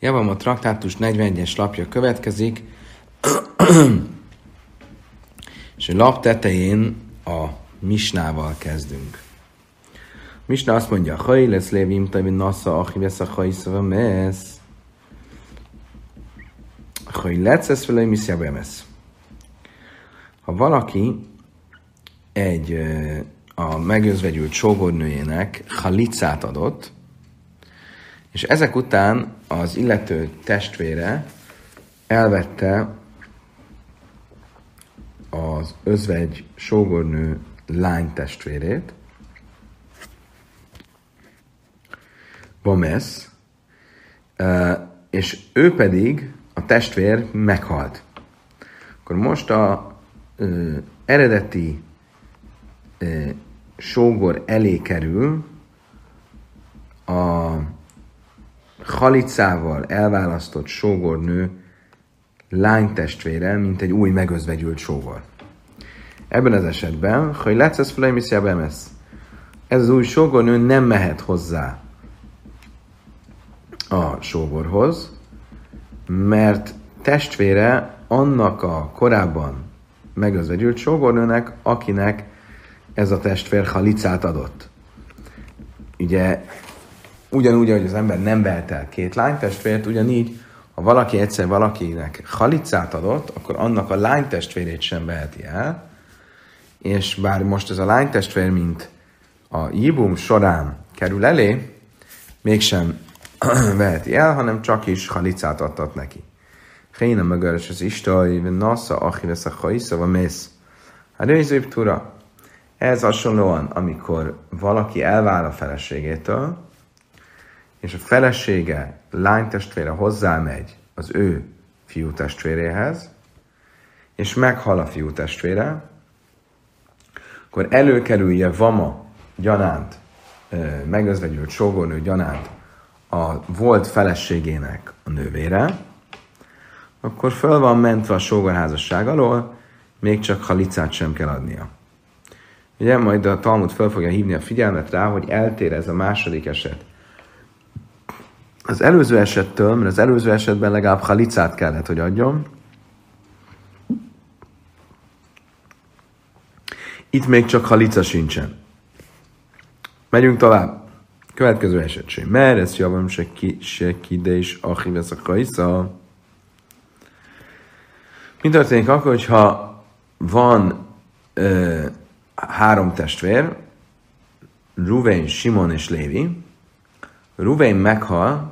Javam a traktátus 41-es lapja következik, és a lap tetején a misnával kezdünk. Misna azt mondja, Haj lesz lévim tavi nasza, achi vesz a hajszava mesz. Haj lesz ez mesz. Ha valaki egy a megözvegyült sógornőjének halicát adott, és ezek után az illető testvére elvette az özvegy sógornő lány testvérét, Vamesz, és ő pedig, a testvér meghalt. Akkor most a ö, eredeti ö, sógor elé kerül a halicával elválasztott sógornő lánytestvére, mint egy új megözvegyült sógor. Ebben az esetben, hogy lesz felejmisziába ez az új sógornő nem mehet hozzá a sógorhoz, mert testvére annak a korábban megözvegyült sógornőnek, akinek ez a testvér halicát adott. Ugye ugyanúgy, ahogy az ember nem vehet el két lánytestvért, ugyanígy, ha valaki egyszer valakinek halicát adott, akkor annak a lánytestvérét sem veheti el, és bár most ez a lánytestvér, mint a jibum során kerül elé, mégsem veheti el, hanem csak is halicát adtat neki. Héna mögöres az istai, nasza, achi vesz a vagy mész. Hát tura. Ez hasonlóan, amikor valaki elvál a feleségétől, és a felesége lánytestvére hozzámegy az ő fiú testvéréhez, és meghal a fiú testvére, akkor előkerülje Vama gyanánt, megözvegyült sógornő gyanánt a volt feleségének a nővére, akkor föl van mentve a sógorházasság alól, még csak halicát sem kell adnia. Ugye majd a Talmud fel fogja hívni a figyelmet rá, hogy eltér ez a második eset. Az előző esettől, mert az előző esetben legalább halicát kellett, hogy adjon. Itt még csak halica sincsen. Megyünk tovább. Következő eset sem. Mert ez javam se ki, se ki, de is achi vesz a kajsza. Mi történik akkor, hogyha van ö, három testvér, Ruvén, Simon és Lévi. Ruvén meghal,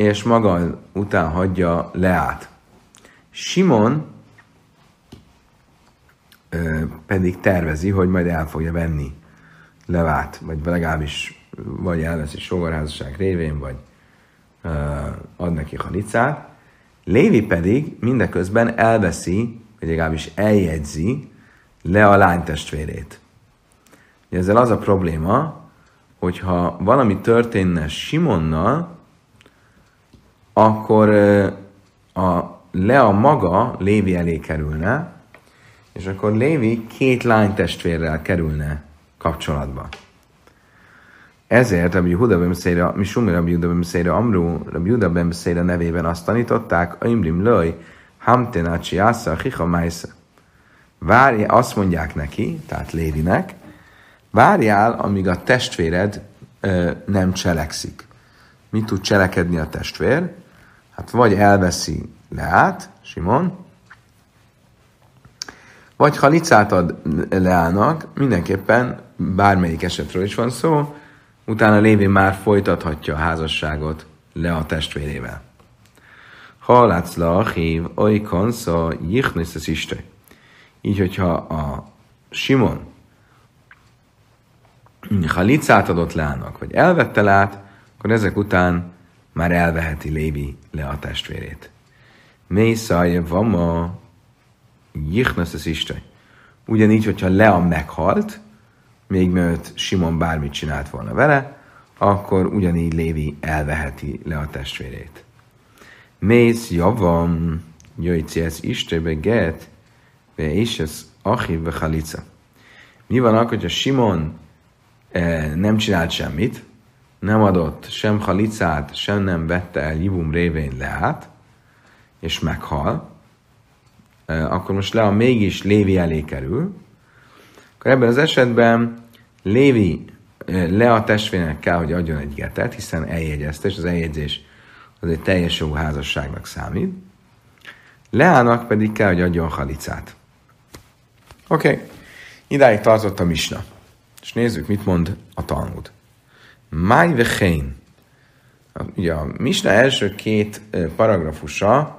és maga után hagyja Leát. Simon ö, pedig tervezi, hogy majd el fogja venni Levát, vagy legalábbis vagy elveszi sógorházasság révén, vagy ö, ad neki halicát. Lévi pedig mindeközben elveszi, vagy legalábbis eljegyzi le a lány testvérét. Ezzel az a probléma, hogyha valami történne Simonnal, akkor a Lea maga Lévi elé kerülne, és akkor Lévi két lány testvérrel kerülne kapcsolatba. Ezért Rabbi Huda Bemszéra, mi Sumi Rabbi Huda Bemszéra, Amru Rabbi Huda Bemszéra nevében azt tanították, Imrim Löj, Hamtenácsi Ásza, Hicha Májsza. Várj, azt mondják neki, tehát Lévinek, várjál, amíg a testvéred ö, nem cselekszik. Mit tud cselekedni a testvér? Hát vagy elveszi Leát, Simon, vagy ha licát ad Leának, mindenképpen bármelyik esetről is van szó, utána Lévi már folytathatja a házasságot le a testvérével. Ha látsz le hív, oly jichnisz az Isten. Így, hogyha a Simon halicát adott Leának, vagy elvette lát, akkor ezek után már elveheti Lévi le a testvérét. Mély szája vama, jichnasz az Isten. Ugyanígy, hogyha Lea meghalt, még mielőtt Simon bármit csinált volna vele, akkor ugyanígy Lévi elveheti le a testvérét. Mész javam, jöjjci ez Istenbe get, és ez achiv halica. Mi van akkor, hogyha Simon eh, nem csinált semmit, nem adott sem halicát, sem nem vette el Jivum révén leát, és meghal, akkor most Lea mégis Lévi elé kerül, akkor ebben az esetben Lévi Lea testvérnek kell, hogy adjon egy getet, hiszen eljegyezte, és az eljegyzés az egy teljes jó házasságnak számít. Leának pedig kell, hogy adjon halicát. Oké, okay. idáig tartott a misna. És nézzük, mit mond a Talmud. Máj vechén. Ugye a misna első két paragrafusa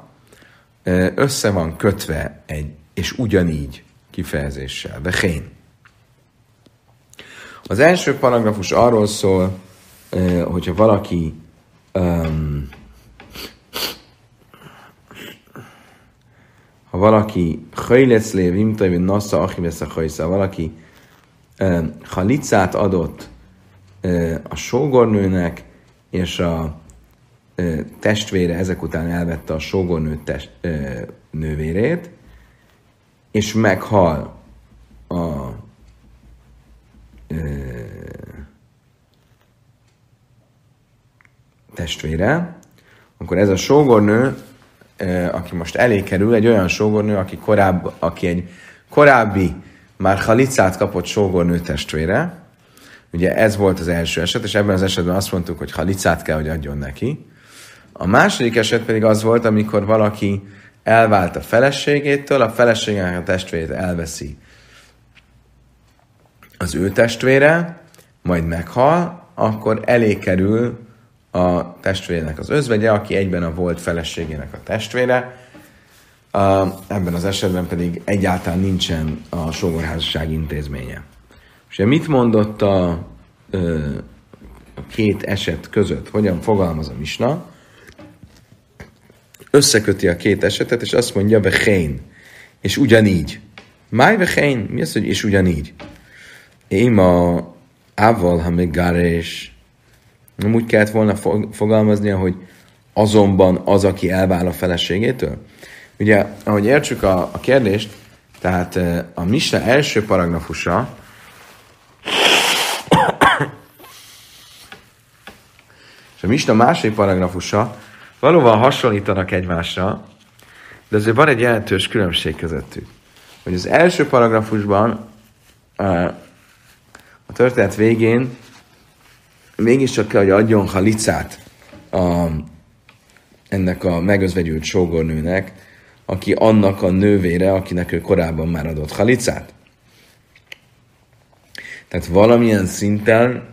össze van kötve egy, és ugyanígy kifejezéssel. Vechén. Az első paragrafus arról szól, hogyha valaki um, ha valaki hajleclé vimtai nasza achivesz a hajsza, valaki um, halicát adott uh, a sógornőnek, és a testvére ezek után elvette a sógornő test, nővérét, és meghal a testvére, akkor ez a sógornő, aki most elé kerül, egy olyan sógornő, aki, korább, aki egy korábbi, már halicát kapott sógornő testvére, Ugye ez volt az első eset, és ebben az esetben azt mondtuk, hogy halicát kell, hogy adjon neki. A második eset pedig az volt, amikor valaki elvált a feleségétől, a feleségének a testvérét elveszi az ő testvére, majd meghal, akkor elé kerül a testvérének az özvegye, aki egyben a volt feleségének a testvére, ebben az esetben pedig egyáltalán nincsen a sógorházasság intézménye. És mit mondott a, a két eset között, hogyan fogalmaz a misna? Összeköti a két esetet, és azt mondja, vechén, és ugyanígy. Máj vechén, mi az, hogy és ugyanígy? Én a ával, ha még gáres, nem úgy kellett volna fogalmaznia, hogy azonban az, aki elvál a feleségétől? Ugye, ahogy értsük a, a kérdést, tehát a Misna első paragrafusa és a Misna második paragrafusa valóban hasonlítanak egymásra, de azért van egy jelentős különbség közöttük. Hogy az első paragrafusban a történet végén mégiscsak kell, hogy adjon halicát a, ennek a megözvegyült sógornőnek, aki annak a nővére, akinek ő korábban már adott halicát. Tehát valamilyen szinten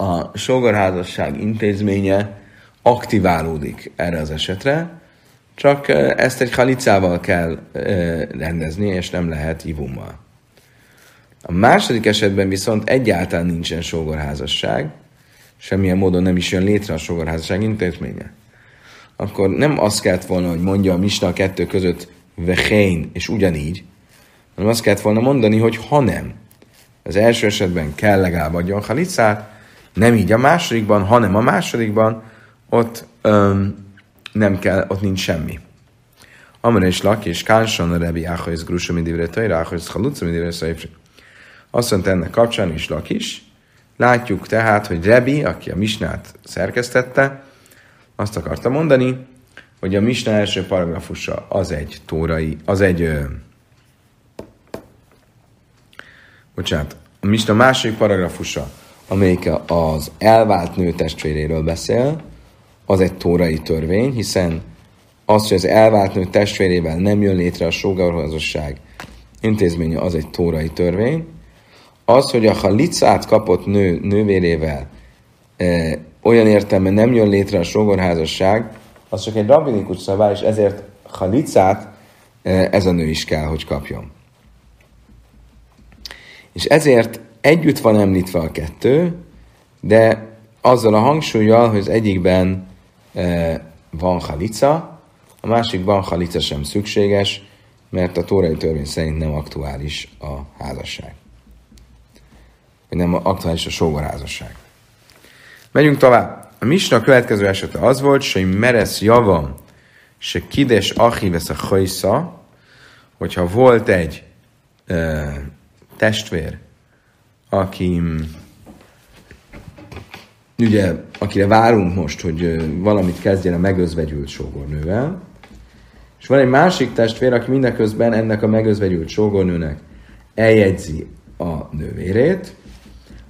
a sógorházasság intézménye aktiválódik erre az esetre, csak ezt egy halicával kell rendezni, és nem lehet ivummal. A második esetben viszont egyáltalán nincsen sógorházasság, semmilyen módon nem is jön létre a sógorházasság intézménye. Akkor nem azt kellett volna, hogy mondja a Misna a kettő között vehén, és ugyanígy, hanem azt kellett volna mondani, hogy ha nem. Az első esetben kell legalább adjon halicát, nem így a másodikban, hanem a másodikban ott öm, nem kell, ott nincs semmi. Amire is laki, és kánsan a rebi áhajsz grúsa midivre tajra, áhajsz haluca midivre szajfri. Azt mondta ennek kapcsán is Lakis. Látjuk tehát, hogy Rebi, aki a Misnát szerkesztette, azt akarta mondani, hogy a Misna első paragrafusa az egy tórai, az egy ö, bocsánat, a Misna második paragrafusa, amelyik az elvált nő testvéréről beszél, az egy tórai törvény, hiszen az, hogy az elvált nő testvérével nem jön létre a sógorházasság intézménye, az egy tórai törvény, az, hogy a halicát kapott nő nővérével e, olyan értelme nem jön létre a sógorházasság, az csak egy rabinikus szabály, és ezért halicát e, ez a nő is kell, hogy kapjon. És ezért együtt van említve a kettő, de azzal a hangsúlyjal, hogy az egyikben e, van halica, a másikban halica sem szükséges, mert a tórai törvény szerint nem aktuális a házasság hogy nem aktuális a sógorházasság. Megyünk tovább. A Misna következő esete az volt, hogy meresz javam, se kides vesz a hajsza, hogyha volt egy e, testvér, aki ugye, akire várunk most, hogy valamit kezdjen a megözvegyült sógornővel, és van egy másik testvér, aki mindeközben ennek a megözvegyült sógornőnek eljegyzi a nővérét,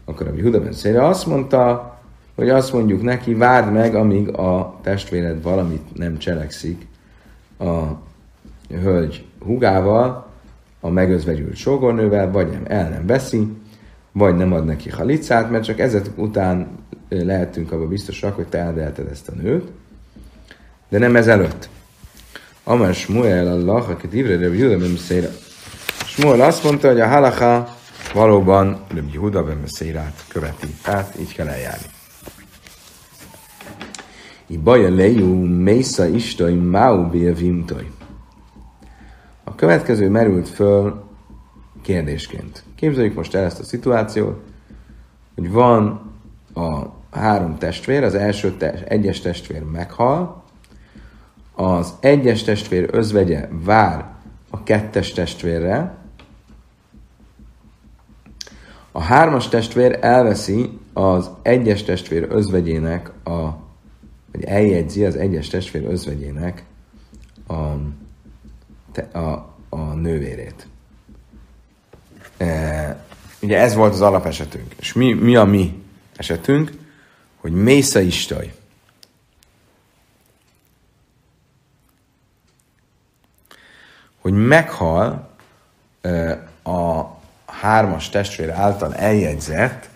akkor a Huda Ben azt mondta, hogy azt mondjuk neki, várd meg, amíg a testvéred valamit nem cselekszik a hölgy hugával, a megözvegyült sógornővel, vagy nem, el nem veszi, vagy nem ad neki halicát, mert csak ezek után lehetünk abban biztosak, hogy te eldelted ezt a nőt, de nem ezelőtt. Amár Smuel Allah, aki divre Rebbi Huda ben Smuel azt mondta, hogy a halacha valóban Rebbi Huda ben követi. Tehát így kell eljárni. I baja lejú mésza istai máu. A következő merült föl kérdésként. Képzeljük most el ezt a szituációt, hogy van a három testvér, az első test, egyes testvér meghal, az egyes testvér özvegye vár a kettes testvérre, a hármas testvér elveszi az egyes testvér özvegyének a, vagy eljegyzi az egyes testvér özvegyének a, a, a nővérét. Ugye ez volt az alapesetünk. És mi, mi a mi esetünk? Hogy Mésza Istaj. Hogy meghal a hármas testvér által eljegyzett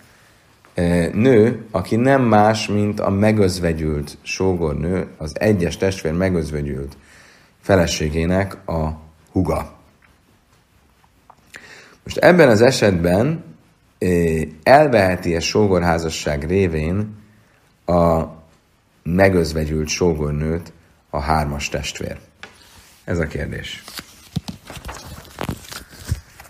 nő, aki nem más, mint a megözvegyült sógornő, az egyes testvér megözvegyült feleségének a huga. Most ebben az esetben elveheti a sógorházasság révén a megözvegyült sógornőt a hármas testvér? Ez a kérdés.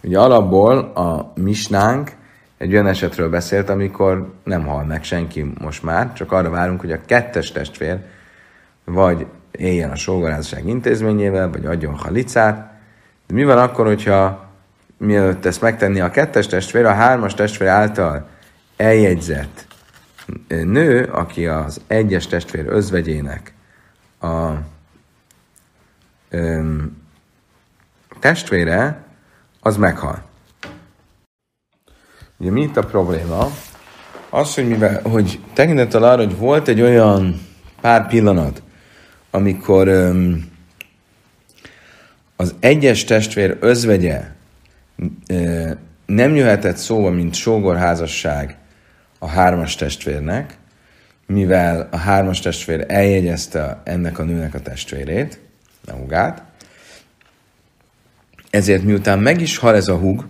Ugye alapból a misnánk egy olyan esetről beszélt, amikor nem hal meg senki most már, csak arra várunk, hogy a kettes testvér vagy éljen a sógorházasság intézményével, vagy adjon halicát, de mi van akkor, hogyha mielőtt ezt megtenni a kettes testvér, a hármas testvér által eljegyzett nő, aki az egyes testvér özvegyének a öm, testvére, az meghal. Ugye mi itt a probléma? Az, hogy mivel, hogy tekintettel arra, hogy volt egy olyan pár pillanat, amikor öm, az egyes testvér özvegye nem jöhetett szóba, mint sógorházasság a hármas testvérnek, mivel a hármas testvér eljegyezte ennek a nőnek a testvérét, a hugát. Ezért miután meg is hal ez a hug,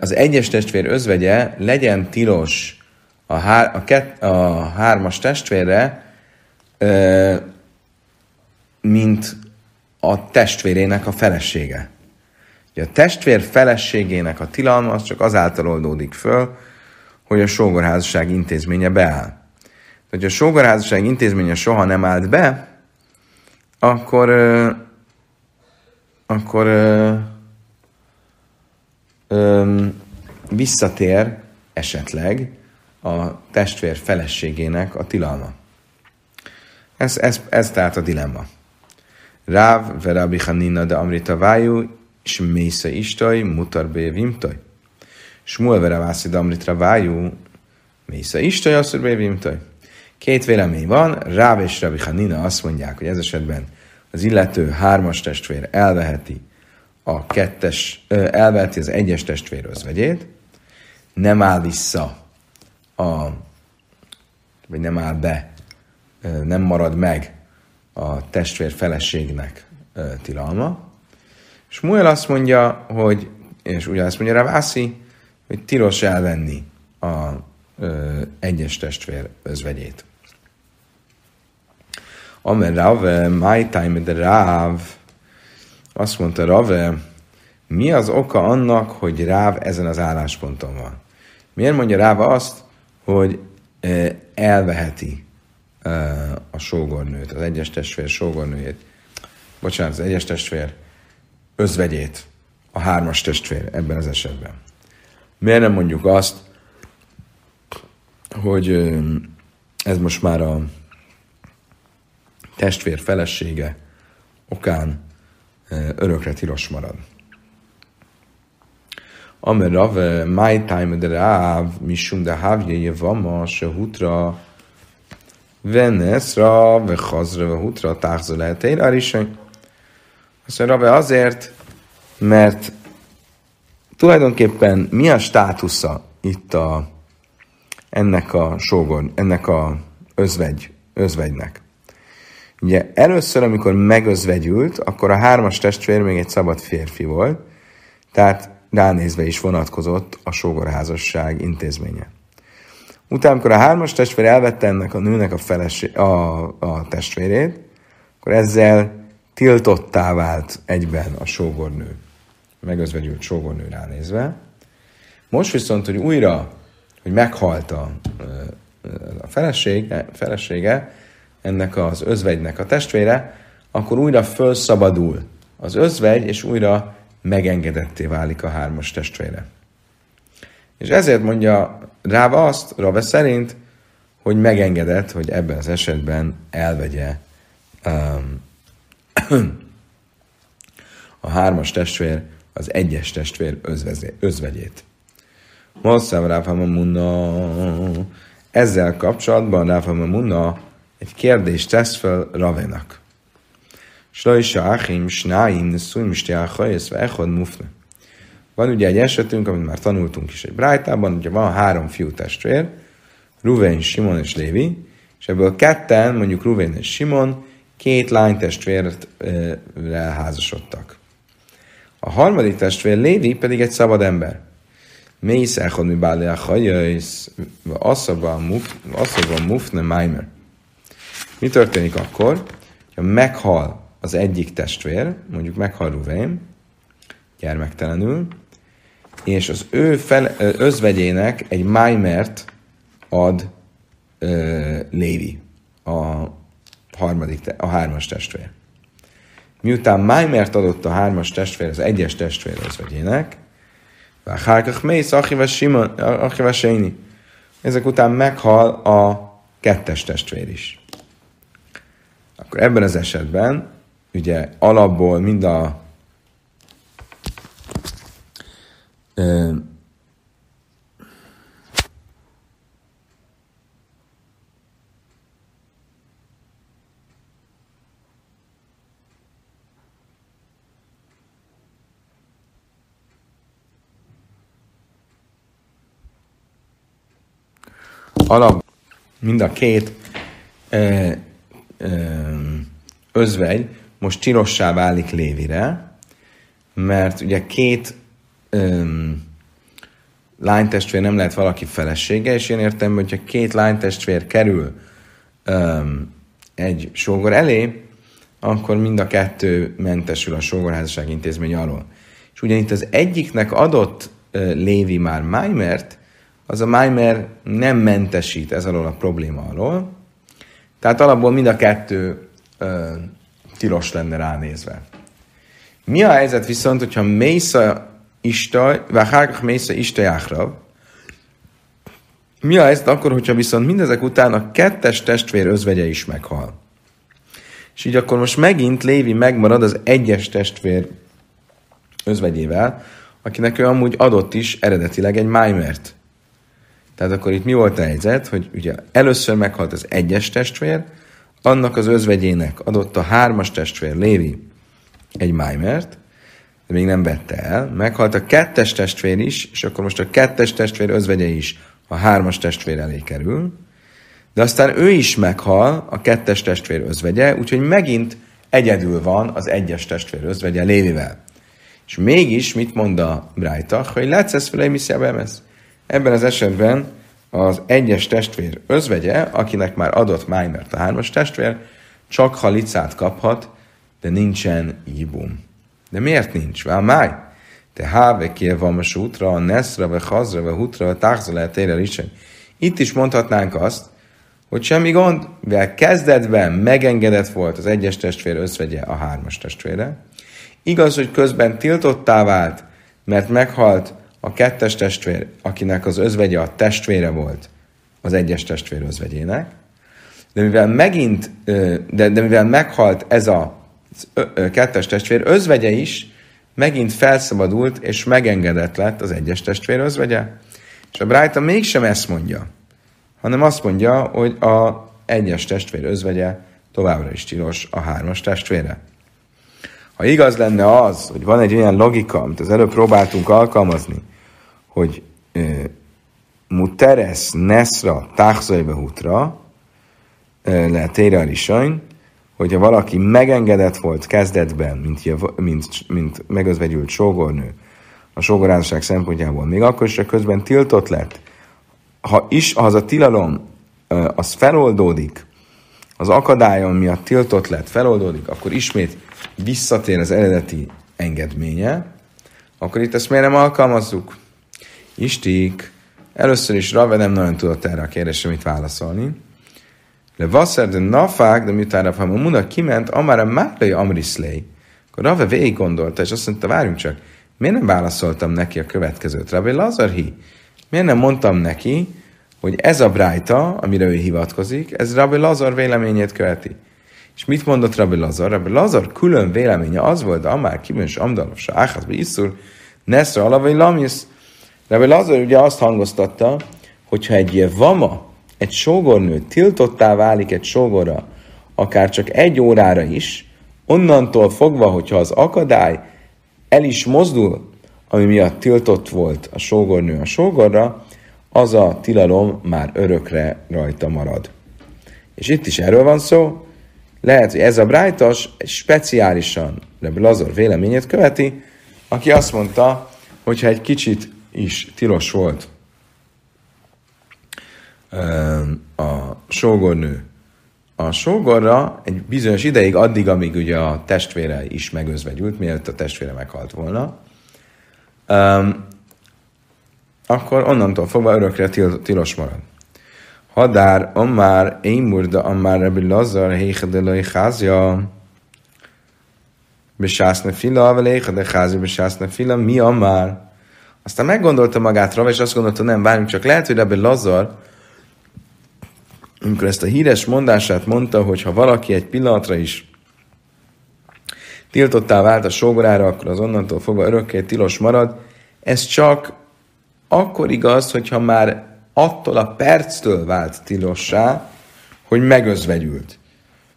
az egyes testvér özvegye legyen tilos a, hár, a, ket, a hármas testvérre, mint a testvérének a felesége. Ugye a testvér feleségének a tilalma az csak azáltal oldódik föl, hogy a sógorházasság intézménye beáll. Hogy a sógorházasság intézménye soha nem állt be, akkor, akkor visszatér esetleg a testvér feleségének a tilalma. Ez, ez, ez tehát a dilemma. Ráv, Verabi Hanina de Amrita Vájú, és Mésza Istaj, Mutar Be Vimtaj. Smuel Veravászi de Amrita Vájú, Mésza Istaj, Asszur Be Vimtaj. Két vélemény van, Ráv és Rabbi Hanina azt mondják, hogy ez esetben az illető hármas testvér elveheti a kettes, elveheti az egyes testvér özvegyét, nem áll vissza a, vagy nem áll be, nem marad meg a testvér feleségnek tilalma. És Muel azt mondja, hogy, és ugye azt mondja Ravászi, hogy tilos elvenni a ö, egyes testvér özvegyét. Amen Rave, my time de Rav, azt mondta Rave, mi az oka annak, hogy Ráv ezen az állásponton van? Miért mondja Ráva azt, hogy elveheti a sógornőt, az egyes testvér sógornőjét, bocsánat, az egyes testvér özvegyét, a hármas testvér ebben az esetben. Miért nem mondjuk azt, hogy ez most már a testvér felesége okán örökre tilos marad. Amer my time de Rav, misum de havje jevama, se hutra, venesra, ve chazra, ve hutra, táhza lehet arisany. Azt mondja, Rav, azért, mert tulajdonképpen mi a státusza itt a, ennek a sógor, ennek a özvegy, özvegynek? Ugye először, amikor megözvegyült, akkor a hármas testvér még egy szabad férfi volt, tehát ránézve is vonatkozott a sógorházasság intézménye. Utána, amikor a hármas testvér elvette ennek a nőnek a, felesé, a, a testvérét, akkor ezzel tiltottá vált egyben a sógornő, megözvegyült sógornő ránézve. Most viszont, hogy újra, hogy meghalt a, a felesége, felesége, ennek az özvegynek a testvére, akkor újra fölszabadul az özvegy, és újra megengedetté válik a hármas testvére. És ezért mondja Ráva azt, Rave szerint, hogy megengedett, hogy ebben az esetben elvegye um, a hármas testvér az egyes testvér özvegyét. Mosszám Ráfa Munna, ezzel kapcsolatban Ráfa Munna egy kérdést tesz fel Ravenak. Slajsa Achim, Snáim, Neszuim, Stiáchajesz, Echod, Mufne. Van ugye egy esetünk, amit már tanultunk is egy brájtában, ugye van három fiú testvér, Ruven, Simon és Lévi, és ebből ketten, mondjuk Ruven és Simon, két lány testvérre házasodtak. A harmadik testvér Lévi pedig egy szabad ember. Mész echod mi bálé a hajöjsz, asszabban mufne maimer. Mi történik akkor, ha meghal az egyik testvér, mondjuk meghal Ruvém, gyermektelenül, és az ő fel, özvegyének egy májmert ad ö, Lévi, a harmadik, a hármas testvér. Miután májmert adott a hármas testvér az egyes testvér özvegyének, Hárkach mész, Achivas Ezek után meghal a kettes testvér is. Akkor ebben az esetben ugye alapból mind a alap, mind a két ö, ö, özvegy most tilossá válik Lévire, mert ugye két öm, lánytestvér nem lehet valaki felesége, és én értem, hogyha két lánytestvér kerül öm, egy sógor elé, akkor mind a kettő mentesül a sógorházasság intézmény alól. És ugyanitt az egyiknek adott ö, Lévi már Májmert, az a Májmer nem mentesít ez alól a probléma alól. Tehát alapból mind a kettő ö, tilos lenne ránézve. Mi a helyzet viszont, hogyha Mésza Ista, vagy Hágach Mésza Ista Jáhrav, mi a helyzet akkor, hogyha viszont mindezek után a kettes testvér özvegye is meghal? És így akkor most megint Lévi megmarad az egyes testvér özvegyével, akinek ő amúgy adott is eredetileg egy májmert. Tehát akkor itt mi volt a helyzet, hogy ugye először meghalt az egyes testvér, annak az özvegyének adott a hármas testvér Lévi egy májmert, de még nem vette el. Meghalt a kettes testvér is, és akkor most a kettes testvér özvegye is a hármas testvér elé kerül. De aztán ő is meghal, a kettes testvér özvegye, úgyhogy megint egyedül van az egyes testvér özvegye Lévivel. És mégis mit mond a Brájta, hogy látsz felé Ebben az esetben az egyes testvér özvegye, akinek már adott májmert a hármas testvér, csak halicát kaphat, de nincsen jibum. De miért nincs? Vál máj? Te háve van útra, neszra, vagy hazra, vagy hutra, vagy táxra lehet is. Itt is mondhatnánk azt, hogy semmi gond, mivel kezdetben megengedett volt az egyes testvér özvegye a hármas testvére. Igaz, hogy közben tiltottá vált, mert meghalt a kettes testvér, akinek az özvegye a testvére volt, az egyes testvér özvegyének, de mivel megint, de, de mivel meghalt ez a kettes testvér özvegye is, megint felszabadult és megengedett lett az egyes testvér özvegye. És a Brájta mégsem ezt mondja, hanem azt mondja, hogy a egyes testvér özvegye továbbra is tilos a hármas testvére. Ha igaz lenne az, hogy van egy olyan logika, amit az előbb próbáltunk alkalmazni, hogy muteres nesra táxajbe hutra, e, le tére a hogyha valaki megengedett volt kezdetben, mint, mint, mint megözvegyült sógornő, a sógorázasság szempontjából, még akkor is közben tiltott lett, ha is az a tilalom, az feloldódik, az akadályon miatt tiltott lett, feloldódik, akkor ismét visszatér az eredeti engedménye, akkor itt ezt miért nem alkalmazzuk? Istik, először is Rave nem nagyon tudott erre a kérdésre mit válaszolni. Le Vasser de Nafák, de miután Rav Hamamuna kiment, amára Márlai Amriszlei, akkor Rave végig gondolta, és azt mondta, várjunk csak, miért nem válaszoltam neki a következőt? Rabbi Lazarhi, miért nem mondtam neki, hogy ez a brájta, amire ő hivatkozik, ez Rabbi Lazar véleményét követi. És mit mondott Rabbi Lazar? Rabbi Lazar külön véleménye az volt, de amár kibős amdalov se áház iszur, neszra alavai lamisz. Rabbi Lazar ugye azt hangoztatta, hogyha egy vama, egy sógornő tiltottá válik egy sógorra, akár csak egy órára is, onnantól fogva, hogyha az akadály el is mozdul, ami miatt tiltott volt a sógornő a sógorra, az a tilalom már örökre rajta marad. És itt is erről van szó, lehet, hogy ez a brájtas speciálisan Rebbe Lazar véleményét követi, aki azt mondta, hogyha egy kicsit is tilos volt a sógornő a sógorra egy bizonyos ideig, addig, amíg ugye a testvére is megözvegyült, mielőtt a testvére meghalt volna, um, akkor onnantól fogva örökre til- tilos marad. Hadár, Amár, Émurda, Amár, Rebbi Lazar, Héchadelai Házja, Besászne fila, de Házja, Besászne fila, mi Amár? Aztán meggondolta magát Rav, és azt gondolta, nem, várjunk csak, lehet, hogy Rebbi Lazar, amikor ezt a híres mondását mondta, hogy ha valaki egy pillanatra is tiltottá vált a sógorára, akkor az onnantól fogva örökké tilos marad. Ez csak akkor igaz, hogyha már attól a perctől vált tilossá, hogy megözvegyült.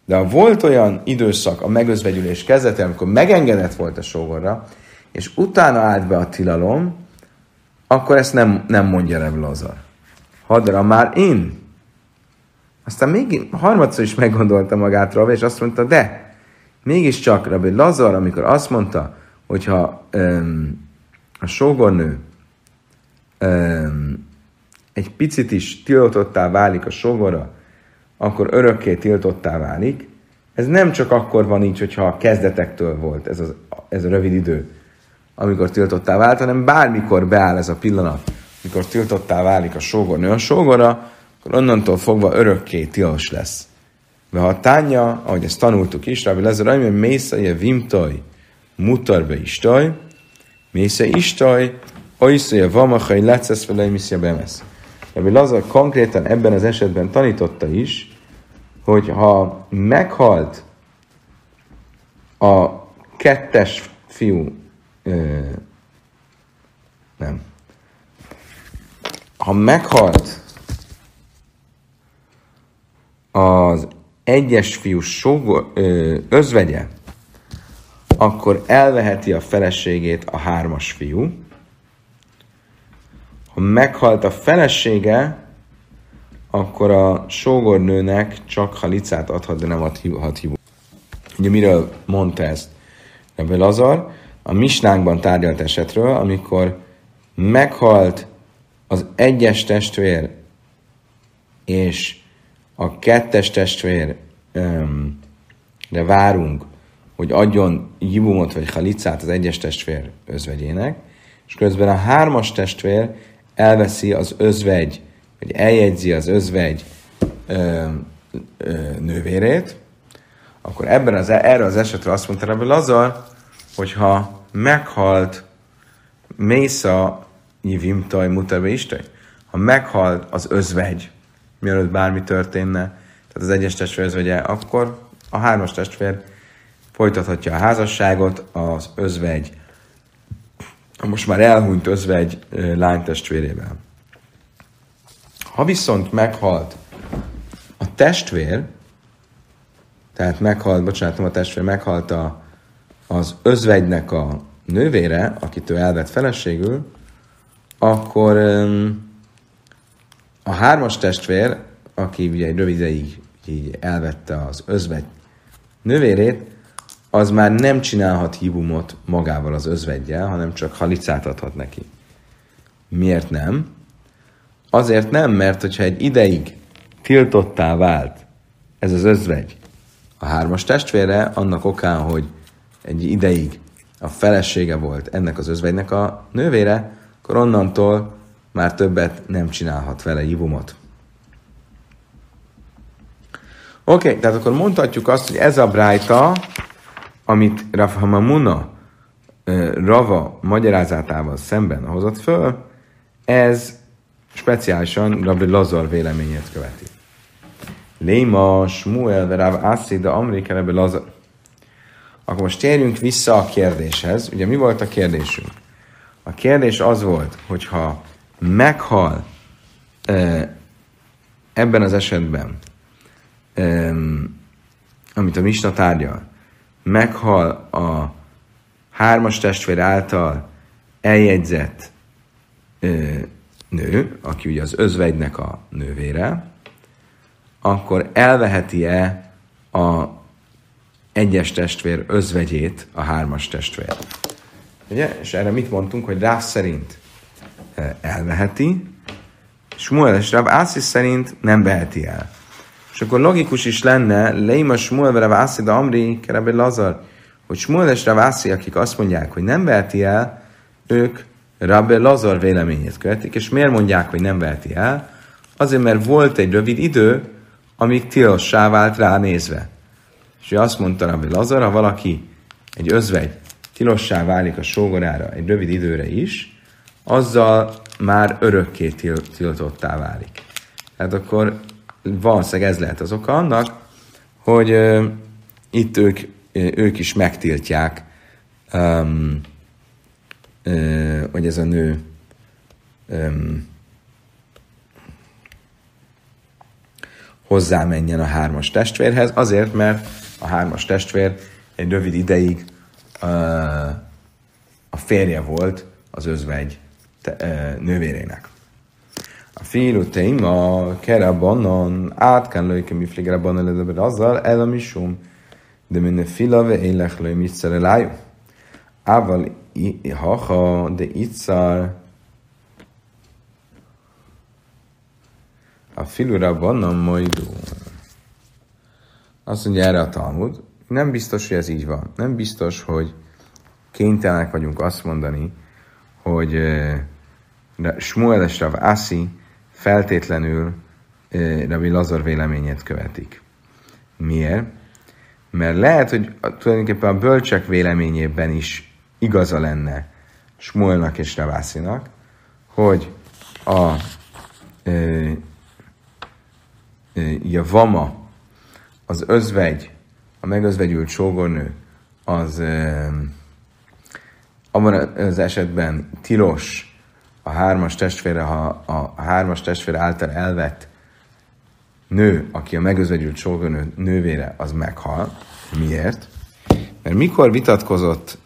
De ha volt olyan időszak a megözvegyülés kezdete, amikor megengedett volt a sógorra, és utána állt be a tilalom, akkor ezt nem, nem mondja Reb Lazar. Hadra már én. Aztán még harmadszor is meggondolta magát Rav, és azt mondta, de mégiscsak Rabbi Lazar, amikor azt mondta, hogyha um, a sógornő um, egy picit is tiltottá válik a sogora, akkor örökké tiltottá válik. Ez nem csak akkor van így, hogyha a kezdetektől volt ez, az, ez a rövid idő, amikor tiltottá vált, hanem bármikor beáll ez a pillanat, amikor tiltottá válik a sógornő a sógora, akkor onnantól fogva örökké tilos lesz. De ha tánya, ahogy ezt tanultuk is, Rabbi Lezer, hogy mészaje vimtoj, mutarbe istoj, mésze istoj, oiszaje vamachai lecesz vele, miszja bemesz. Rabbi Lazar konkrétan ebben az esetben tanította is, hogy ha meghalt a kettes fiú, nem, ha meghalt az egyes fiú sógor, ö, özvegye, akkor elveheti a feleségét a hármas fiú, ha meghalt a felesége, akkor a sógornőnek csak halicát adhat, de nem adhat hívó. Ugye miről mondta ezt Rebbe Lazar? A misnánkban tárgyalt esetről, amikor meghalt az egyes testvér és a kettes testvér de várunk, hogy adjon jibumot vagy halicát az egyes testvér özvegyének, és közben a hármas testvér elveszi az özvegy, vagy eljegyzi az özvegy ö, ö, nővérét, akkor ebben az, erre az esetre azt mondta Rebbe Lazar, hogyha meghalt Mésza Jivimtaj Muterbe Istaj, ha meghalt az özvegy, mielőtt bármi történne, tehát az egyes testvér özvegye, akkor a hármas testvér folytathatja a házasságot az özvegy, a most már elhunyt özvegy lánytestvérével. Ha viszont meghalt a testvér, tehát meghalt, bocsánat, a testvér, meghalt a, az özvegynek a nővére, akit ő elvett feleségül, akkor a hármas testvér, aki ugye egy rövid ideig így elvette az özvegy nővérét, az már nem csinálhat hívumot magával az özvegyel, hanem csak halicát adhat neki. Miért nem? Azért nem, mert hogyha egy ideig tiltottá vált ez az özvegy a hármas testvére, annak okán, hogy egy ideig a felesége volt ennek az özvegynek a nővére, akkor onnantól már többet nem csinálhat vele hívumot. Oké, okay, tehát akkor mondhatjuk azt, hogy ez a brájta, amit Rav Hamamuna Rava magyarázatával szemben hozott föl, ez speciálisan Rabbi Lazar véleményét követi. Léma, Smuel, Rav Assi, de Amrike, Rabbi Lazar. Akkor most térjünk vissza a kérdéshez. Ugye mi volt a kérdésünk? A kérdés az volt, hogyha meghal ebben az esetben, amit a Misna tárgyal, meghal a hármas testvér által eljegyzett nő, aki ugye az özvegynek a nővére, akkor elveheti-e a egyes testvér özvegyét a hármas testvér? Ugye? És erre mit mondtunk, hogy Ráv szerint elveheti, Smuel és Rav Ászis szerint nem veheti el. És akkor logikus is lenne, Leima Smuel Rav Ászi, de Amri, Kerebe Lazar, hogy Smuel és Rav Ászi, akik azt mondják, hogy nem veheti el, ők Rabbi Lazar véleményét követik, és miért mondják, hogy nem veheti el? Azért, mert volt egy rövid idő, amíg tilossá vált rá nézve. És ő azt mondta Rabbi Lazar, ha valaki egy özvegy tilossá válik a sógorára egy rövid időre is, azzal már örökké tiltottá válik. Tehát akkor valószínűleg ez lehet az oka annak, hogy uh, itt ők, ők is megtiltják, um, uh, hogy ez a nő um, hozzámenjen a hármas testvérhez, azért, mert a hármas testvér egy rövid ideig a férje volt az özvegy nővérének. A fiú téma, kere bannon, átkán lőke mi fligere bannon ledebre azzal, el a misum, de minne filave élek lőj mit lájú. Ával haha, de itzar, a filura bannon majdú. Azt mondja erre a Talmud, nem biztos, hogy ez így van. Nem biztos, hogy kénytelenek vagyunk azt mondani, hogy uh, Shmuel és Rav Asi feltétlenül Rabbi Lazar véleményét követik. Miért? Mert lehet, hogy tulajdonképpen a bölcsek véleményében is igaza lenne Smolnak és Ravászinak, hogy a ö, ö, vama, az özvegy, a megözvegyült sógornő, az abban az esetben tilos a hármas testvére, ha a hármas testvére által elvett nő, aki a megözvegyült sógornő nővére, az meghal. Miért? Mert mikor vitatkozott,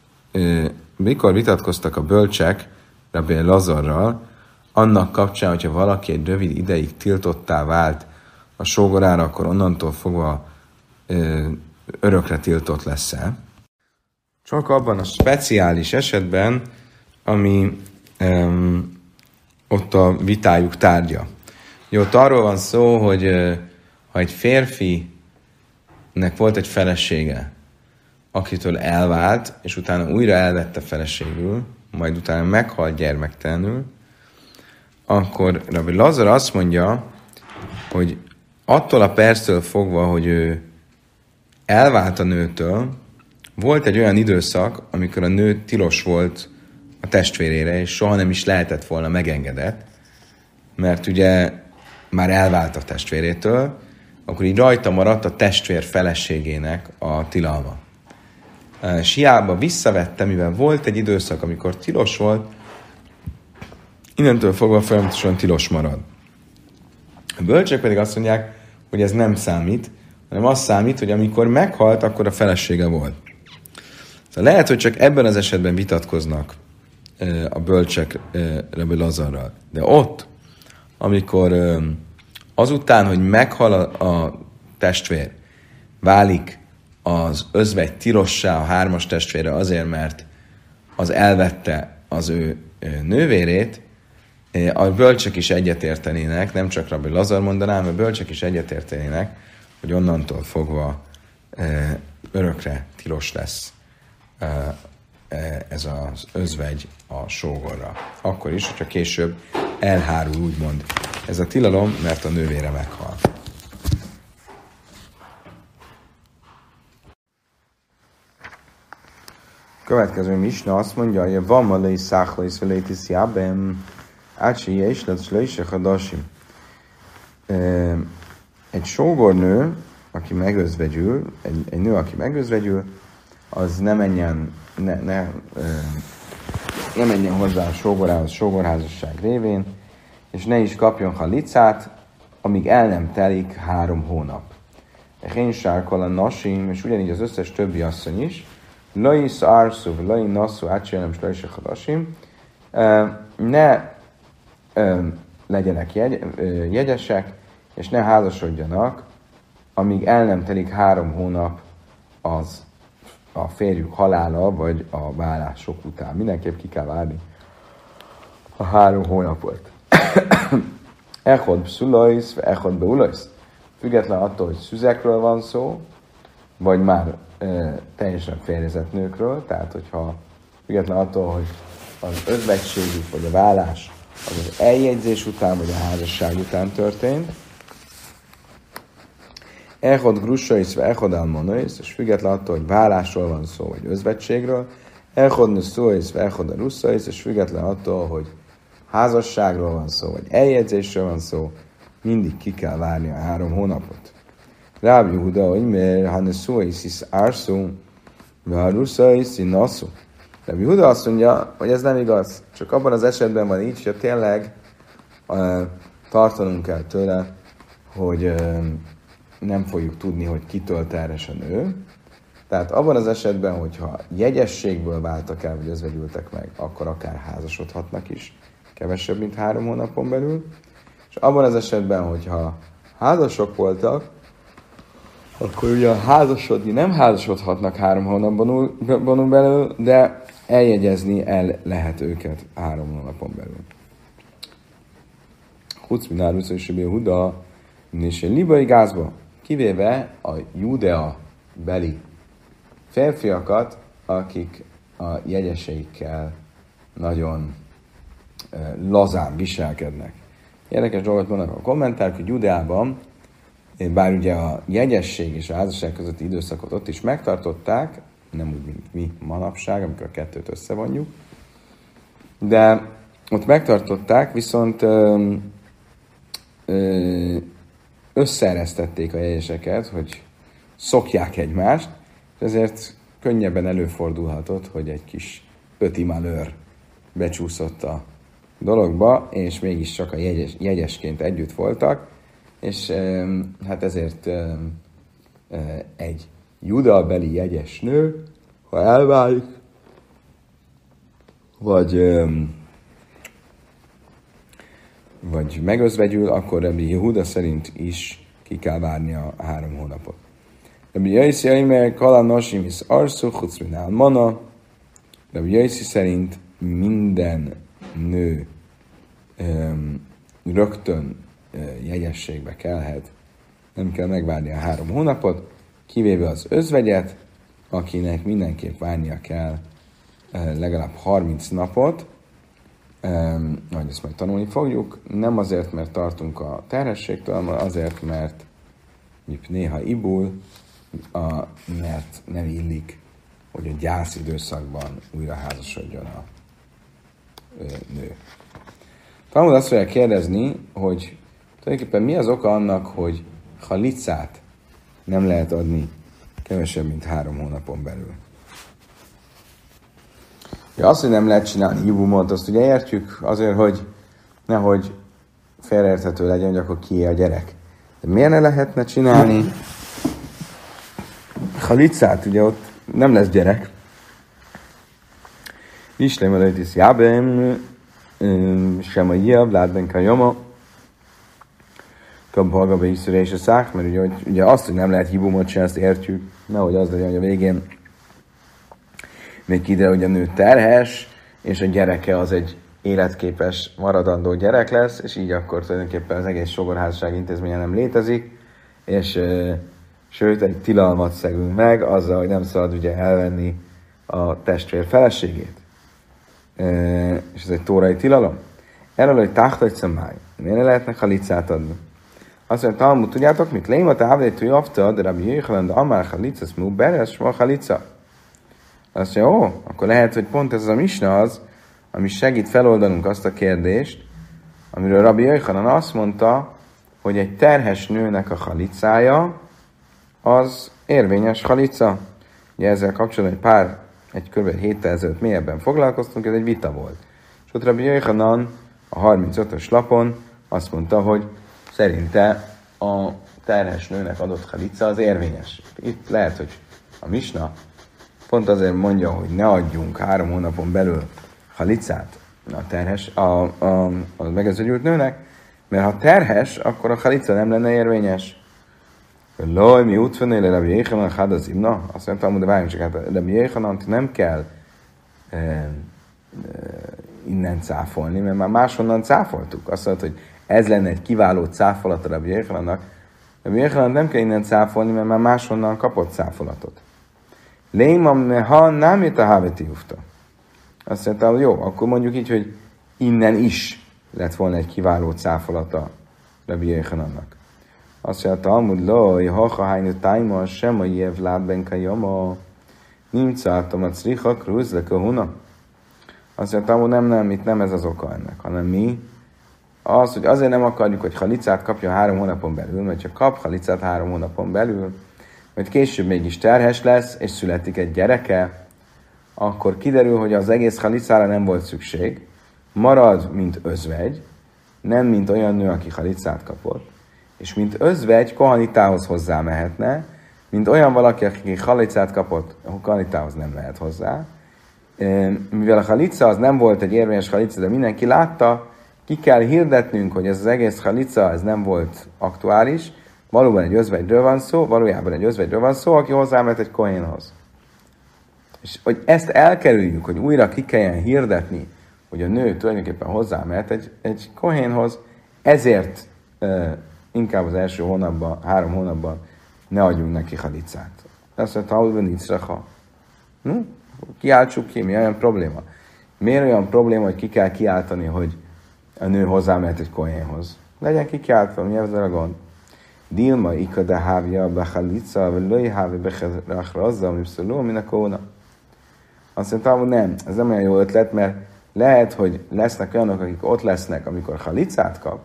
mikor vitatkoztak a bölcsek Rabbi Lazarral, annak kapcsán, hogyha valaki egy rövid ideig tiltottá vált a sógorára, akkor onnantól fogva örökre tiltott lesz-e. Csak abban a speciális esetben, ami um, ott a vitájuk tárgya. Jó, ott arról van szó, hogy ha egy férfinek volt egy felesége, akitől elvált, és utána újra elvette feleségül, majd utána meghalt gyermektelenül, akkor Rabbi Lazar azt mondja, hogy attól a perctől fogva, hogy ő elvált a nőtől, volt egy olyan időszak, amikor a nő tilos volt a testvérére, és soha nem is lehetett volna megengedett, mert ugye már elvált a testvérétől, akkor így rajta maradt a testvér feleségének a tilalma. És hiába visszavette, mivel volt egy időszak, amikor tilos volt, innentől fogva folyamatosan tilos marad. A bölcsek pedig azt mondják, hogy ez nem számít, hanem az számít, hogy amikor meghalt, akkor a felesége volt. Szóval lehet, hogy csak ebben az esetben vitatkoznak a bölcsek Rebbe Lazarral. De ott, amikor azután, hogy meghal a, a testvér, válik az özvegy tilossá a hármas testvére azért, mert az elvette az ő nővérét, a bölcsek is egyetértenének, nem csak Rabbi Lazar mondaná, a bölcsek is egyetértenének, hogy onnantól fogva örökre tilos lesz ez az özvegy a sógorra. Akkor is, hogyha később elhárul, úgymond ez a tilalom, mert a nővére meghal. Következő misna azt mondja, hogy van ma lei száchlai szvelétis jábem, ácsi és. Egy sógornő, aki megözvegyül, egy, egy nő, aki megözvegyül, az ne menjen, ne, ne, ne menjen hozzá a sógorához, sógorházasság révén, és ne is kapjon halicát, amíg el nem telik három hónap. Én sárkol a nasim, és ugyanígy az összes többi asszony is, Lais Arsu, Lai Nasu, Ácsélem, Slajse Hadasim, ne legyenek jegy, jegyesek, és ne házasodjanak, amíg el nem telik három hónap az a férjük halála, vagy a vállások után. Mindenképp ki kell várni a három hónapot. Echod szulajsz, echod beulajsz. Független attól, hogy szüzekről van szó, vagy már e, teljesen férjezett nőkről, tehát hogyha független attól, hogy az özvegységük, vagy a vállás az az eljegyzés után, vagy a házasság után történt, Echod grussais, echod almonais, és független attól, hogy vállásról van szó, vagy özvegységről, Echod nuszuais, echod a russzais, és független attól, hogy házasságról van szó, vagy eljegyzésről van szó, mindig ki kell várni a három hónapot. Ráb Yehuda, hogy mert ha nuszuais is árszó, mert ha russzais is nasszó. Ráb Yehuda azt mondja, hogy ez nem igaz, csak abban az esetben van így, hogy tényleg uh, tartanunk kell tőle, hogy uh, nem fogjuk tudni, hogy kitől terhes a nő. Tehát abban az esetben, hogyha jegyességből váltak el, vagy özvegyültek meg, akkor akár házasodhatnak is, kevesebb, mint három hónapon belül. És abban az esetben, hogyha házasok voltak, akkor ugye házasodni nem házasodhatnak három hónapon belül, de eljegyezni el lehet őket három hónapon belül. Huc minárus és Huda, és libai gázba kivéve a Judea beli férfiakat, akik a jegyeseikkel nagyon lazán viselkednek. Érdekes dolgot mondanak a kommentárok, hogy Judeában, bár ugye a jegyesség és a házasság közötti időszakot ott is megtartották, nem úgy, mint mi manapság, amikor a kettőt összevonjuk, de ott megtartották, viszont ö, ö, összeeresztették a jegyeseket, hogy szokják egymást, és ezért könnyebben előfordulhatott, hogy egy kis pöti malőr becsúszott a dologba, és mégis csak a jegyes, jegyesként együtt voltak, és hát ezért egy judabeli jegyes nő, ha elválik, vagy vagy megözvegyül, akkor Rabbi Yehuda szerint is ki kell várni a három hónapot. Rabbi Yaisi Aimer Kala Nosim is Arsu Chutzminál Mana. Rabbi Yaisi szerint minden nő um, rögtön jegyességbe kellhet, nem kell megvárni a három hónapot, kivéve az özvegyet, akinek mindenképp várnia kell legalább 30 napot, majd ezt majd tanulni fogjuk, nem azért, mert tartunk a terhességtől, hanem azért, mert néha ibul, a, mert nem illik, hogy a gyász időszakban újra házasodjon a ö, nő. Talmud azt fogja kérdezni, hogy Tulajdonképpen mi az oka annak, hogy halicát nem lehet adni kevesebb, mint három hónapon belül? Ja, azt, hogy nem lehet csinálni hívumot, azt ugye értjük, azért, hogy nehogy félreérthető legyen, hogy akkor ki a gyerek. De miért ne lehetne csinálni halicát? Ugye ott nem lesz gyerek. Islem előtt jábem, sem a jiav, látben kajama, kap hallga hiszre és a szák, mert ugye, ugye azt, hogy nem lehet hibumot csinálni, azt értjük, nehogy az legyen, hogy a végén még kiderül, hogy a nő terhes, és a gyereke az egy életképes, maradandó gyerek lesz, és így akkor tulajdonképpen az egész sogorházasság intézménye nem létezik, és sőt, egy tilalmat szegünk meg azzal, hogy nem szabad ugye elvenni a testvér feleségét. és ez egy tórai tilalom. Erről, hogy táhtagy szemály. Miért ne lehetnek halicát adni? Azt mondja, Talmud, tudjátok mit? Léma jafta, de rabbi Jéhelen, de amár halica, szmú, beres, ma halica. Azt mondja, ó, akkor lehet, hogy pont ez a misna az, ami segít feloldanunk azt a kérdést, amiről Rabbi Jöjhanan azt mondta, hogy egy terhes nőnek a halicája az érvényes halica. Ugye ezzel kapcsolatban egy pár, egy kb. héttel ezelőtt mélyebben foglalkoztunk, ez egy vita volt. És ott Rabbi Jöjhanan a 35-ös lapon azt mondta, hogy szerinte a terhes nőnek adott halica az érvényes. Itt lehet, hogy a misna pont azért mondja, hogy ne adjunk három hónapon belül halicát a terhes, a, a, a megezőgyült nőnek, mert ha terhes, akkor a halica nem lenne érvényes. Loj, mi út fennél, Rabbi Jéhanan, hát az imna? Azt mondtam, de várjunk csak, hát Rabbi Jéhanant nem kell e, e, innen cáfolni, mert már máshonnan cáfoltuk. Azt mondta, hogy ez lenne egy kiváló cáfolat a Rabbi Jéhanannak. Rabbi Jéhanant nem kell innen cáfolni, mert már máshonnan kapott cáfolatot. Lémam, ha nem jött a háveti ufta. Azt mondta, jó, akkor mondjuk így, hogy innen is lett volna egy kiváló cáfolata Rabbi Jéhanannak. Azt mondja, Talmud loj, ha hányu tájma, sem a jev lábben kajama, nimcáltam a criha, krúz le huna. Azt mondja, Talmud nem, nem, itt nem ez az oka ennek, hanem mi? Az, hogy azért nem akarjuk, hogy halicát kapja három hónapon belül, mert csak kap halicát három hónapon belül, mert később mégis terhes lesz, és születik egy gyereke, akkor kiderül, hogy az egész halicára nem volt szükség, marad, mint özvegy, nem mint olyan nő, aki halicát kapott, és mint özvegy kohanitához hozzá mehetne, mint olyan valaki, aki halicát kapott, a kohanitához nem mehet hozzá. Mivel a halica az nem volt egy érvényes halica, de mindenki látta, ki kell hirdetnünk, hogy ez az egész halica, ez nem volt aktuális, valóban egy özvegyről van szó, valójában egy özvegyről van szó, aki hozzámehet egy kohénhoz. És hogy ezt elkerüljük, hogy újra ki kelljen hirdetni, hogy a nő tulajdonképpen hozzámehet egy, egy kohénhoz, ezért uh, inkább az első hónapban, három hónapban ne adjunk neki halicát. Azt mondta, hogy nincs ha. Hm? Kiáltsuk ki, mi olyan probléma? Miért olyan probléma, hogy ki kell kiáltani, hogy a nő hozzámehet egy kohénhoz? Legyen ki kiáltva, mi ezzel a gond? Dilma ikada hávja behalica, vagy löj hávi behrazza, ami szóló, a kóna. Azt mondtam, hogy nem, ez nem olyan jó ötlet, mert lehet, hogy lesznek olyanok, akik ott lesznek, amikor halicát kap,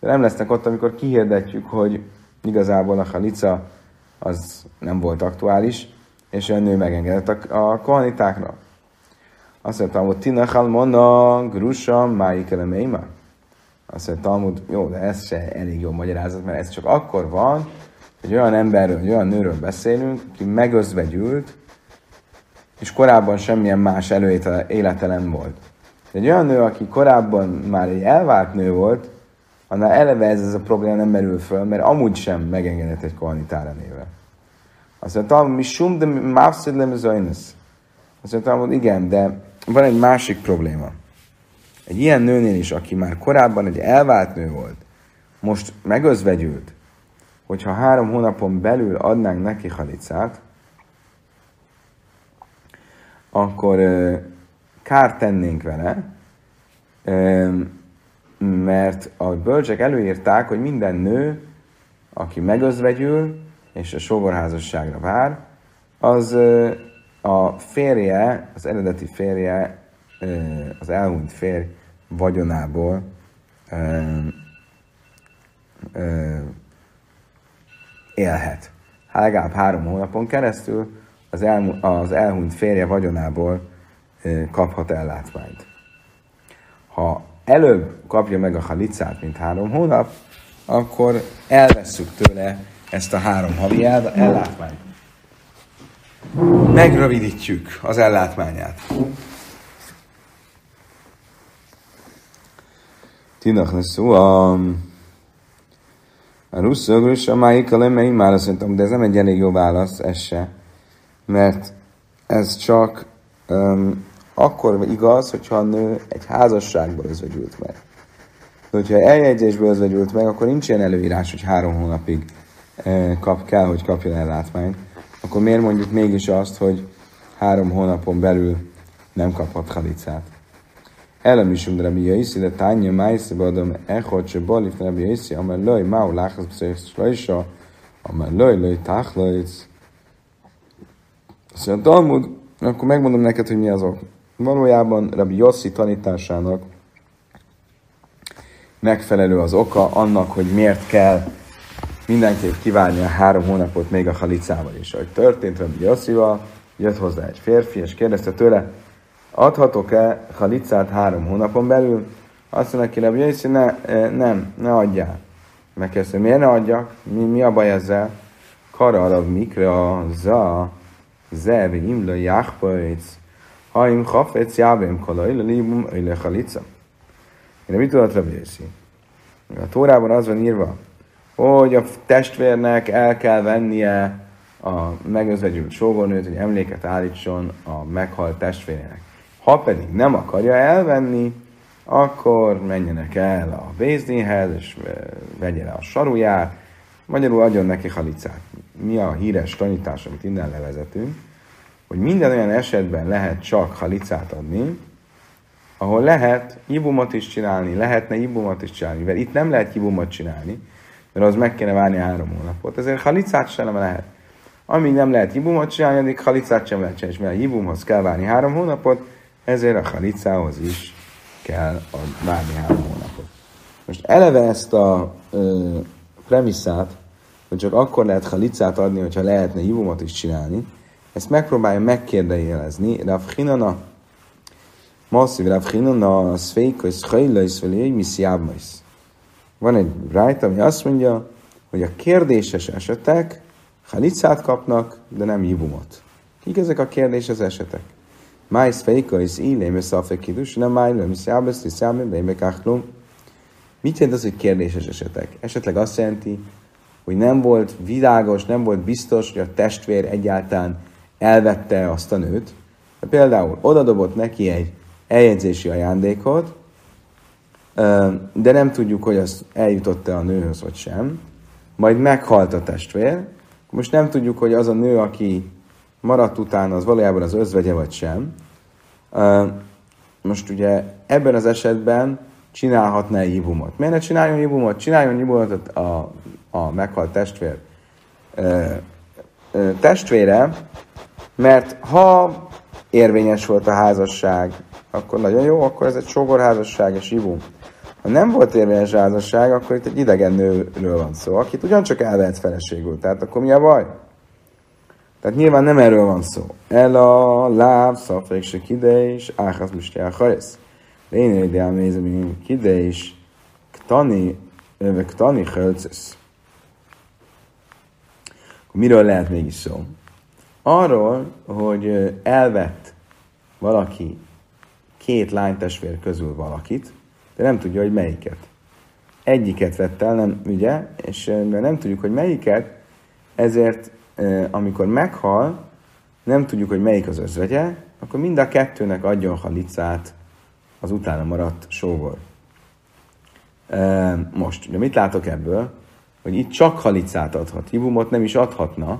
de nem lesznek ott, amikor kihirdetjük, hogy igazából a halica az nem volt aktuális, és a nő megengedett a, a kohanitákra. Azt mondtam, hogy Tina Halmona, Grusa, Máik Meima. Azt mondta, Talmud, jó, de ez se elég jó magyarázat, mert ez csak akkor van, hogy olyan emberről, hogy olyan nőről beszélünk, aki megözvegyült, és korábban semmilyen más előélete nem volt. Egy olyan nő, aki korábban már egy elvált nő volt, annál eleve ez, ez a probléma nem merül föl, mert amúgy sem megengedett egy kohanitára néve. Azt mondta, mi sum de mávszid nem Azt mondta, igen, de van egy másik probléma. Egy ilyen nőnél is, aki már korábban egy elvált nő volt, most megözvegyült, hogyha három hónapon belül adnánk neki halicát, akkor kár tennénk vele, mert a bölcsek előírták, hogy minden nő, aki megözvegyül, és a sógorházasságra vár, az a férje, az eredeti férje, az elhunyt férj vagyonából élhet. Legalább három hónapon keresztül az, el, az elhunyt férje vagyonából kaphat ellátmányt. Ha előbb kapja meg a halicát, mint három hónap, akkor elvesszük tőle ezt a három havi ellátmányt. Megrövidítjük az ellátmányát. Tinach neszú a... Russzögről is a máik a lemei már azt mondtam, de ez nem egy elég jó válasz, ez se. Mert ez csak um, akkor igaz, hogyha a nő egy házasságból özvegyült meg. De hogyha eljegyzésből özvegyült meg, akkor nincs ilyen előírás, hogy három hónapig kap, kell, hogy kapjon ellátmányt. Akkor miért mondjuk mégis azt, hogy három hónapon belül nem kaphat halicát? Elem is um Rabbi Yaisi, de tánya májsze badom echot se balif Rabbi Yaisi, amely löj máu láchasz bszész slajsa, amely löj löj táchlajc. Szóval Talmud, akkor megmondom neked, hogy mi az ok. Valójában Rabbi Yossi tanításának megfelelő az oka annak, hogy miért kell mindenképp kivárni a három hónapot még a halicával is. Ahogy történt Rabbi Yossival, jött hozzá egy férfi, és kérdezte tőle, adhatok-e halicát három hónapon belül? Azt mondja ki Rabbi ne, e, nem, ne adjál. Megkezdte, miért ne adjak? Mi, mi a baj ezzel? Kara arab mikra, za, zevi imla jachpajc, Haim chafetz jávém kolaj, libum öyle chalica. Mire mit tudott? A Tórában az van írva, hogy a testvérnek el kell vennie a megözvegyült sógornőt, hogy emléket állítson a meghalt testvérének. Ha pedig nem akarja elvenni, akkor menjenek el a Bézdinhez, és vegye le a saruját, magyarul adjon neki halicát. Mi a híres tanítás, amit innen levezetünk? hogy minden olyan esetben lehet csak halicát adni, ahol lehet ibumot is csinálni, lehetne ibumot is csinálni, mert itt nem lehet ibumot csinálni, mert az meg kéne várni három hónapot. Ezért halicát sem lehet. Amíg nem lehet ibumot csinálni, addig halicát sem lehet csinálni, mert a ibumhoz kell várni három hónapot, ezért a halicához is kell várni három hónapot. Most eleve ezt a ö, premisszát, hogy csak akkor lehet halicát adni, hogyha lehetne ibumot is csinálni, ezt megpróbálja megkérdejelezni Rav Hinana. Masszív Rav Hinana, szvékös, hajlajsz, vagy misziábmajsz. Van egy rájt, ami azt mondja, hogy a kérdéses esetek halicát kapnak, de nem jibumot. Kik ezek a kérdéses esetek? Májsz fejkajsz, illém, szafekidus, nem májlő, misziábesz, tiszjábem, bejmekachlum. Mit jelent az, hogy kérdéses esetek? Esetleg azt jelenti, hogy nem volt világos, nem volt biztos, hogy a testvér egyáltalán elvette azt a nőt, de például odadobott neki egy eljegyzési ajándékot, de nem tudjuk, hogy az eljutott-e a nőhöz, vagy sem, majd meghalt a testvér, most nem tudjuk, hogy az a nő, aki maradt utána, az valójában az özvegye, vagy sem. Most ugye ebben az esetben csinálhatná ibumot. Miért ne csináljon ibumot? Csináljon ibumot a, a meghalt testvér testvére, mert ha érvényes volt a házasság, akkor nagyon jó, akkor ez egy sógorházasság és ivum. Ha nem volt érvényes házasság, akkor itt egy idegen nőről van szó, akit ugyancsak elvehet feleségül. Tehát akkor mi a baj? Tehát nyilván nem erről van szó. El a láb, szafék se kidés, áház mistje a hajsz. Lény ide elmézem, kidés, ktani, ktani hölcesz. Miről lehet mégis szó? arról, hogy elvett valaki két lánytestvér közül valakit, de nem tudja, hogy melyiket. Egyiket vett el, nem, ugye, és de nem tudjuk, hogy melyiket, ezért amikor meghal, nem tudjuk, hogy melyik az özvegye, akkor mind a kettőnek adjon halicát az utána maradt sógor. Most, ugye mit látok ebből? Hogy itt csak halicát adhat. Hibumot nem is adhatna,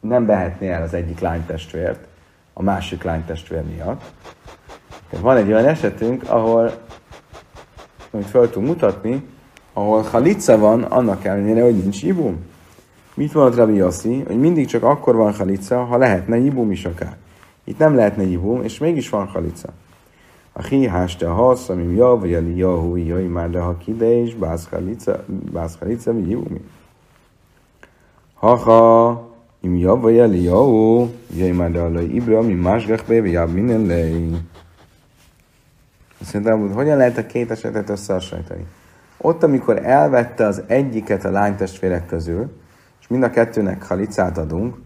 nem behetné el az egyik lánytestvért a másik lánytestvér miatt. Van egy olyan esetünk, ahol, amit fel tudunk mutatni, ahol halica van, annak ellenére, hogy nincs ibum. Mit mondott Rabbi Yossi? Hogy mindig csak akkor van halica, ha lehetne ibum is akár. Itt nem lehetne ibum, és mégis van halica. A hiháste a hasz, ami jav, jeli jahu, jaj, már de ha kide is, bászkalica, mi júmi. Haha, im jav, jeli jahu, jaj, már de a ibra, mi másgach be, jav, minden lej. Szerintem, hogy hogyan lehet a két esetet összehasonlítani? Ott, amikor elvette az egyiket a lánytestvérek közül, és mind a kettőnek halicát adunk,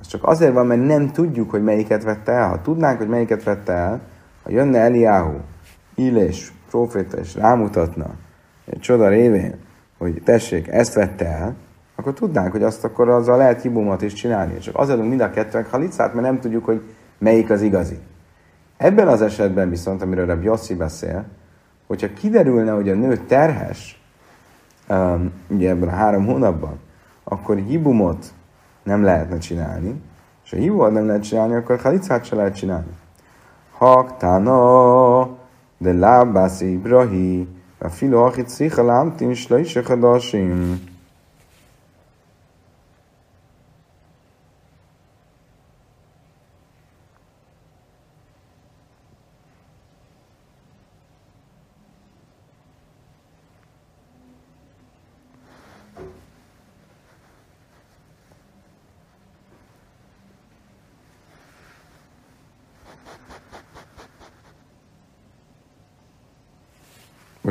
az csak azért van, mert nem tudjuk, hogy melyiket vette el. Ha tudnánk, hogy melyiket vette el, ha jönne Eliáhu, Illés, proféta, és rámutatna egy csoda révén, hogy tessék, ezt vette el, akkor tudnánk, hogy azt akkor azzal lehet hibumot is csinálni. Csak azért mind a kettőnek halicát, mert nem tudjuk, hogy melyik az igazi. Ebben az esetben viszont, amiről a Jossi beszél, hogyha kiderülne, hogy a nő terhes, um, ugye ebben a három hónapban, akkor hibumot nem lehetne csinálni, és ha hibumot nem lehet csinálni, akkor halicát se lehet csinálni. Haktana, de lábász Ibrahi, a filo achit szicha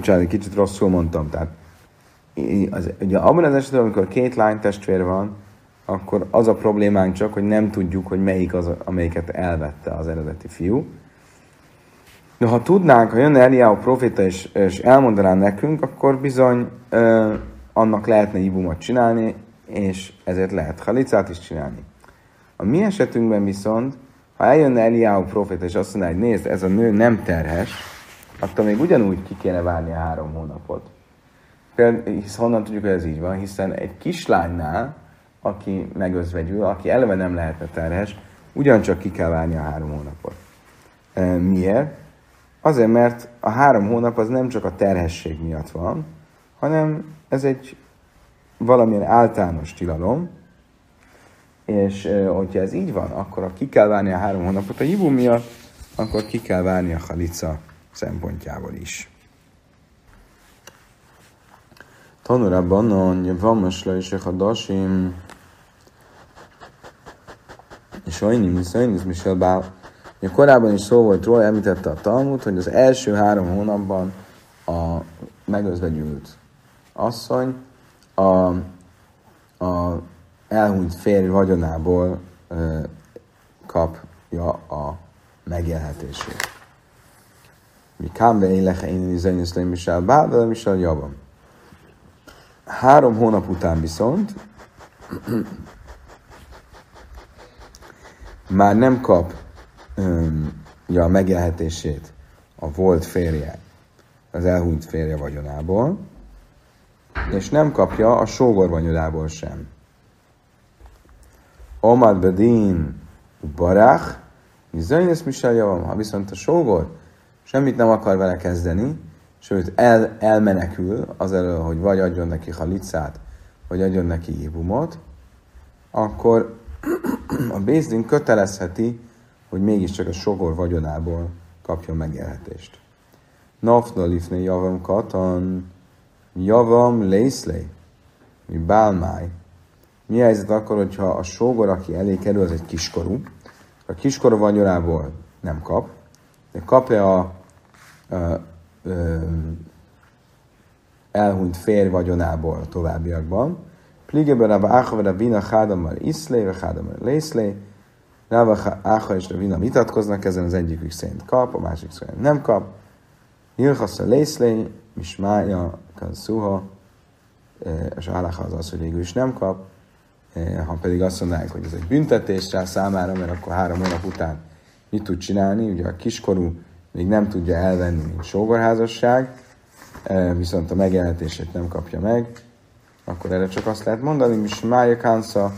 Bocsánat, egy kicsit rosszul mondtam. Tehát, az, ugye abban az esetben, amikor két lány testvér van, akkor az a problémánk csak, hogy nem tudjuk, hogy melyik az, amelyiket elvette az eredeti fiú. De ha tudnánk, ha jönne Eliáhu proféta és, és elmondaná nekünk, akkor bizony ö, annak lehetne ibumot csinálni, és ezért lehet halicát is csinálni. A mi esetünkben viszont, ha eljönne Eliáhu proféta és azt mondaná, hogy nézd, ez a nő nem terhes, attól még ugyanúgy ki kéne várni a három hónapot. Például, hisz honnan tudjuk, hogy ez így van, hiszen egy kislánynál, aki megözvegyül, aki eleve nem lehetne terhes, ugyancsak ki kell várni a három hónapot. Miért? Azért, mert a három hónap az nem csak a terhesség miatt van, hanem ez egy valamilyen általános tilalom, és hogyha ez így van, akkor ha ki kell várni a három hónapot a hibú miatt, akkor ki kell várni a halica szempontjából is. Tanulában a Vamosla és a Dasim és Sajnim, Sajnim, Michel Bál. Korábban is szó volt róla, említette a Talmud, hogy az első három hónapban a megözvegyült asszony a, a elhunyt férj vagyonából ö, kapja a megélhetését. Mi kámve én lehe én izányos le misel bá, misel javam. Három hónap után viszont már nem kap um, ja, a megélhetését a volt férje, az elhunyt férje vagyonából, és nem kapja a sógor vagyonából sem. Omad bedin barach, Zajnesz Misel javam, ha viszont a sógor semmit nem akar vele kezdeni, sőt el, elmenekül az elől, hogy vagy adjon neki halicát, vagy adjon neki ibumot, akkor a Bézdin kötelezheti, hogy mégiscsak a sogor vagyonából kapjon megélhetést. Nafna lifne javam katan, javam lészlé, mi bálmáj. Mi helyzet akkor, hogyha a sógor, aki elé kerül, az egy kiskorú, a kiskorú vagyonából nem kap, de kapja a, a, a, elhunyt férj vagyonából a továbbiakban. Pligebe Rabba Ácha, Rabina Hádammal Iszlé, vagy Hádammal Lészlé. Rabba Ácha és Rabina vitatkoznak ezen, az egyikük szerint kap, a másik szerint nem kap. Hilchasza Lészlé, Mismája, Kanszuha, és Álacha az az, hogy végül is nem kap. Ha pedig azt mondanánk, hogy ez egy büntetés rá számára, mert akkor három hónap után mit tud csinálni? Ugye a kiskorú még nem tudja elvenni, mint sógorházasság, viszont a megélhetését nem kapja meg, akkor erre csak azt lehet mondani, hogy Mája Kansza,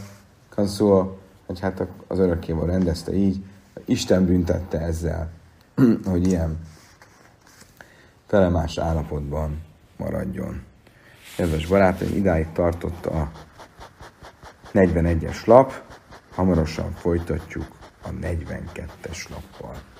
Kanszua, hogy hát az örökkéval rendezte így, Isten büntette ezzel, hogy ilyen felemás állapotban maradjon. Kedves barátaim, idáig tartott a 41-es lap, hamarosan folytatjuk a 42-es lappal.